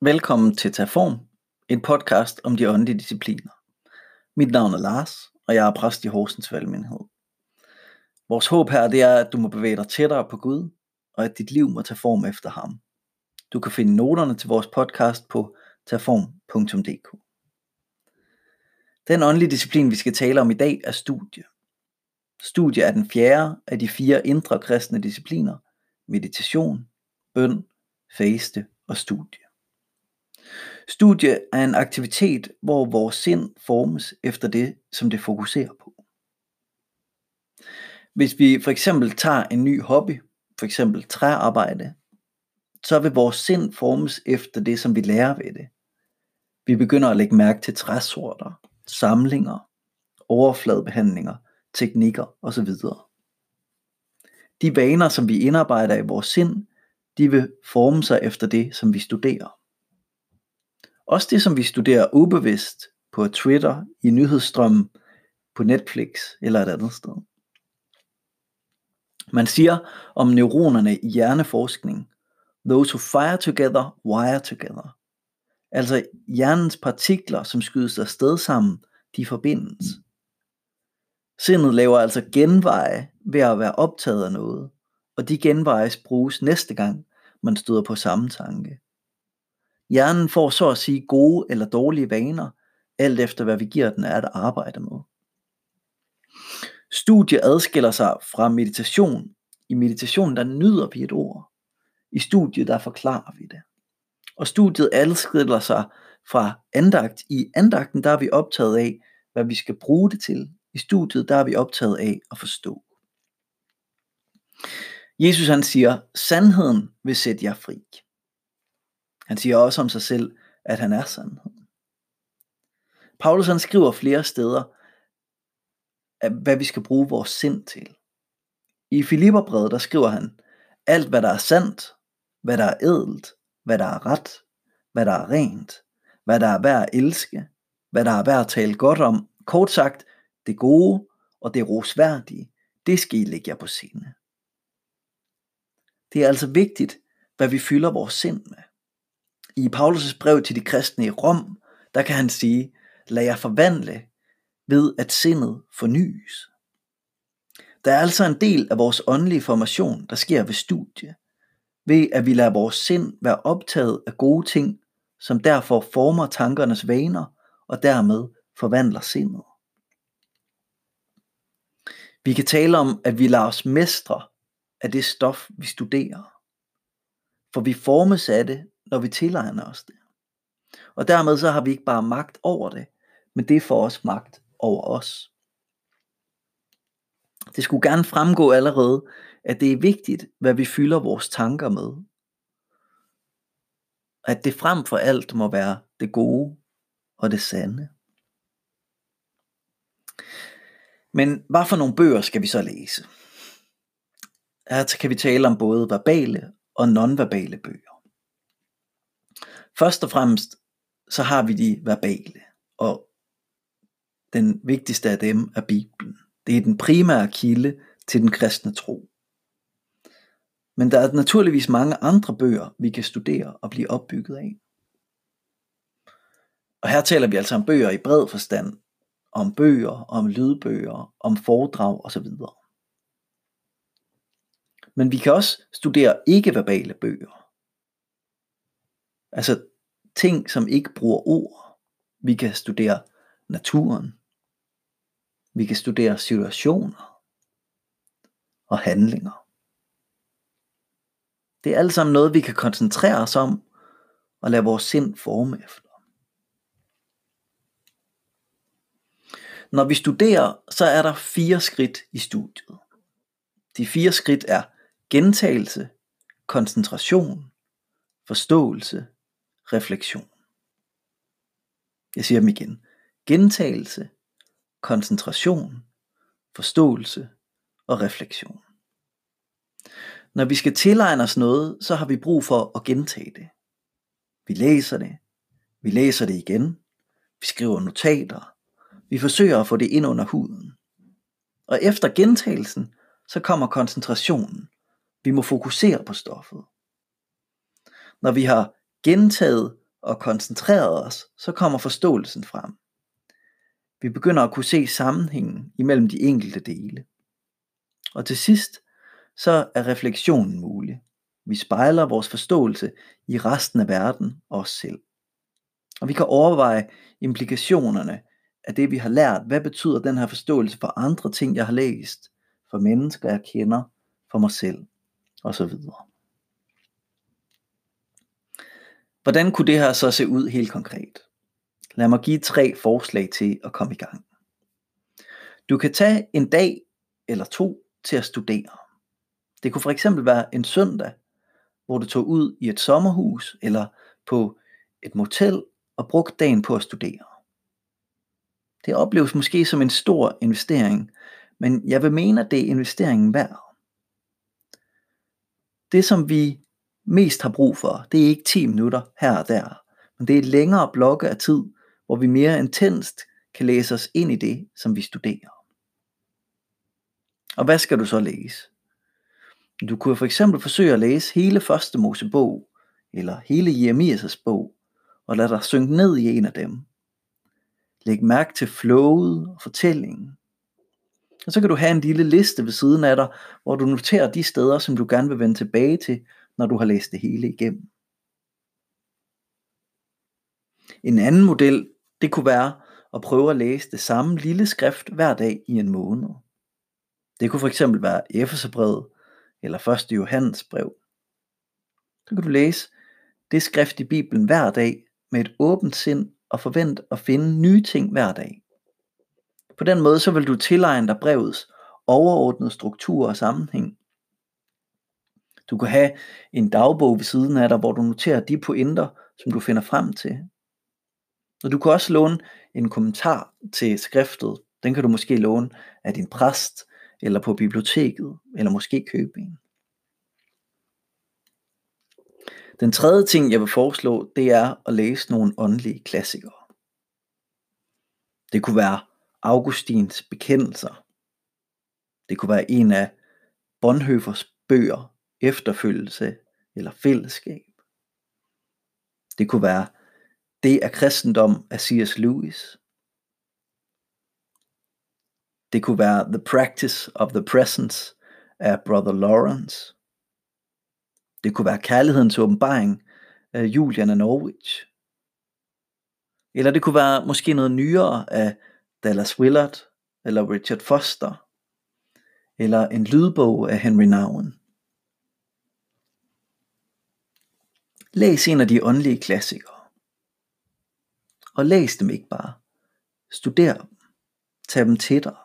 Velkommen til Taform, en podcast om de åndelige discipliner. Mit navn er Lars, og jeg er præst i Horsens Valgmenighed. Vores håb her det er, at du må bevæge dig tættere på Gud, og at dit liv må tage form efter ham. Du kan finde noterne til vores podcast på taform.dk. Den åndelige disciplin, vi skal tale om i dag, er studie. Studie er den fjerde af de fire indre kristne discipliner, meditation, bøn, faste og studie. Studie er en aktivitet, hvor vores sind formes efter det, som det fokuserer på. Hvis vi for eksempel tager en ny hobby, for eksempel træarbejde, så vil vores sind formes efter det, som vi lærer ved det. Vi begynder at lægge mærke til træsorter, samlinger, overfladebehandlinger, teknikker osv. De vaner, som vi indarbejder i vores sind, de vil forme sig efter det, som vi studerer. Også det, som vi studerer ubevidst på Twitter, i nyhedsstrømmen, på Netflix eller et andet sted. Man siger om neuronerne i hjerneforskning, those who fire together, wire together. Altså hjernens partikler, som skydes afsted sammen, de forbindes. Sindet laver altså genveje ved at være optaget af noget, og de genveje bruges næste gang, man støder på samme tanke. Hjernen får så at sige gode eller dårlige vaner, alt efter hvad vi giver den at arbejde med. Studiet adskiller sig fra meditation. I meditation der nyder vi et ord. I studiet der forklarer vi det. Og studiet adskiller sig fra andagt. I andagten der er vi optaget af, hvad vi skal bruge det til. I studiet der er vi optaget af at forstå. Jesus han siger, sandheden vil sætte jer fri. Han siger også om sig selv, at han er sandheden. Paulus han skriver flere steder, hvad vi skal bruge vores sind til. I Filipperbrevet der skriver han, alt hvad der er sandt, hvad der er ædelt, hvad der er ret, hvad der er rent, hvad der er værd at elske, hvad der er værd at tale godt om, kort sagt, det gode og det rosværdige, det skal I lægge jer på sinde. Det er altså vigtigt, hvad vi fylder vores sind med. I Paulus' brev til de kristne i Rom, der kan han sige, lad jer forvandle ved at sindet fornyes. Der er altså en del af vores åndelige formation, der sker ved studie, ved at vi lader vores sind være optaget af gode ting, som derfor former tankernes vaner og dermed forvandler sindet. Vi kan tale om, at vi lader os mestre af det stof, vi studerer. For vi formes af det, når vi tilegner os det. Og dermed så har vi ikke bare magt over det, men det får os magt over os. Det skulle gerne fremgå allerede, at det er vigtigt, hvad vi fylder vores tanker med. At det frem for alt må være det gode og det sande. Men hvad for nogle bøger skal vi så læse? Her kan vi tale om både verbale og nonverbale bøger. Først og fremmest så har vi de verbale, og den vigtigste af dem er Bibelen. Det er den primære kilde til den kristne tro. Men der er naturligvis mange andre bøger, vi kan studere og blive opbygget af. Og her taler vi altså om bøger i bred forstand, om bøger, om lydbøger, om foredrag osv. Men vi kan også studere ikke-verbale bøger. Altså ting, som ikke bruger ord. Vi kan studere naturen. Vi kan studere situationer og handlinger. Det er alt sammen noget, vi kan koncentrere os om og lade vores sind forme efter. Når vi studerer, så er der fire skridt i studiet. De fire skridt er gentagelse, koncentration, forståelse refleksion. Jeg siger dem igen. Gentagelse, koncentration, forståelse og refleksion. Når vi skal tilegne os noget, så har vi brug for at gentage det. Vi læser det, vi læser det igen, vi skriver notater, vi forsøger at få det ind under huden. Og efter gentagelsen, så kommer koncentrationen. Vi må fokusere på stoffet. Når vi har gentaget og koncentreret os, så kommer forståelsen frem. Vi begynder at kunne se sammenhængen imellem de enkelte dele. Og til sidst, så er refleksionen mulig. Vi spejler vores forståelse i resten af verden og os selv. Og vi kan overveje implikationerne af det, vi har lært. Hvad betyder den her forståelse for andre ting, jeg har læst? For mennesker, jeg kender? For mig selv? Og så videre. Hvordan kunne det her så se ud helt konkret? Lad mig give tre forslag til at komme i gang. Du kan tage en dag eller to til at studere. Det kunne for eksempel være en søndag, hvor du tog ud i et sommerhus eller på et motel og brugte dagen på at studere. Det opleves måske som en stor investering, men jeg vil mene, at det er investeringen værd. Det som vi mest har brug for, det er ikke 10 minutter her og der, men det er et længere blokke af tid, hvor vi mere intenst kan læse os ind i det, som vi studerer. Og hvad skal du så læse? Du kunne for eksempel forsøge at læse hele første Mosebog, eller hele Jeremias' bog, og lad dig synke ned i en af dem. Læg mærke til flowet og fortællingen. Og så kan du have en lille liste ved siden af dig, hvor du noterer de steder, som du gerne vil vende tilbage til, når du har læst det hele igennem. En anden model, det kunne være at prøve at læse det samme lille skrift hver dag i en måned. Det kunne for eksempel være Efeserbrevet eller 1. Johannes brev. Så kan du læse det skrift i Bibelen hver dag med et åbent sind og forvent at finde nye ting hver dag. På den måde så vil du tilegne dig brevets overordnede struktur og sammenhæng. Du kan have en dagbog ved siden af dig, hvor du noterer de pointer, som du finder frem til. Og du kan også låne en kommentar til skriftet. Den kan du måske låne af din præst, eller på biblioteket, eller måske købe en. Den tredje ting, jeg vil foreslå, det er at læse nogle åndelige klassikere. Det kunne være Augustins bekendelser. Det kunne være en af Bonhoeffers bøger, Efterfølgelse eller Fællesskab. Det kunne være Det er kristendom af C.S. Lewis. Det kunne være The Practice of the Presence af Brother Lawrence. Det kunne være Kærlighedens åbenbaring af Julian af Norwich. Eller det kunne være måske noget nyere af Dallas Willard eller Richard Foster. Eller en lydbog af Henry Nouwen. Læs en af de åndelige klassikere. Og læs dem ikke bare. Studer dem. Tag dem til dig.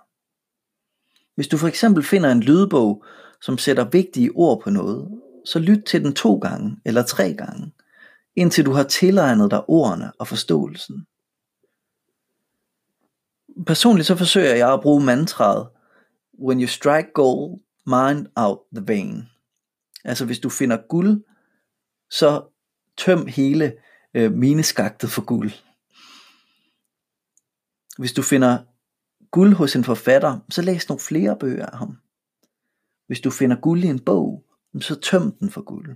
Hvis du for eksempel finder en lydbog, som sætter vigtige ord på noget, så lyt til den to gange eller tre gange, indtil du har tilegnet dig ordene og forståelsen. Personligt så forsøger jeg at bruge mantraet, when you strike gold, mind out the vein. Altså hvis du finder guld, så tøm hele øh, mineskaktet for guld. Hvis du finder guld hos en forfatter, så læs nogle flere bøger af ham. Hvis du finder guld i en bog, så tøm den for guld.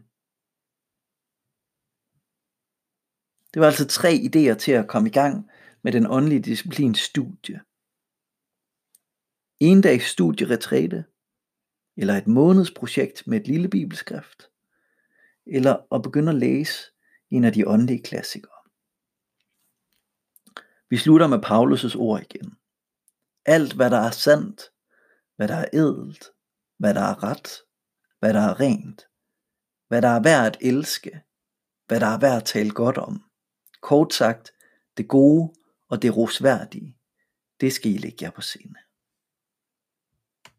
Det var altså tre idéer til at komme i gang med den åndelige disciplins studie. En dags studieretræte, eller et månedsprojekt med et lille bibelskrift, eller at begynde at læse en af de åndelige klassikere. Vi slutter med Paulus' ord igen. Alt hvad der er sandt, hvad der er edelt, hvad der er ret, hvad der er rent, hvad der er værd at elske, hvad der er værd at tale godt om. Kort sagt, det gode og det rosværdige, det skal I lægge jer på scenen.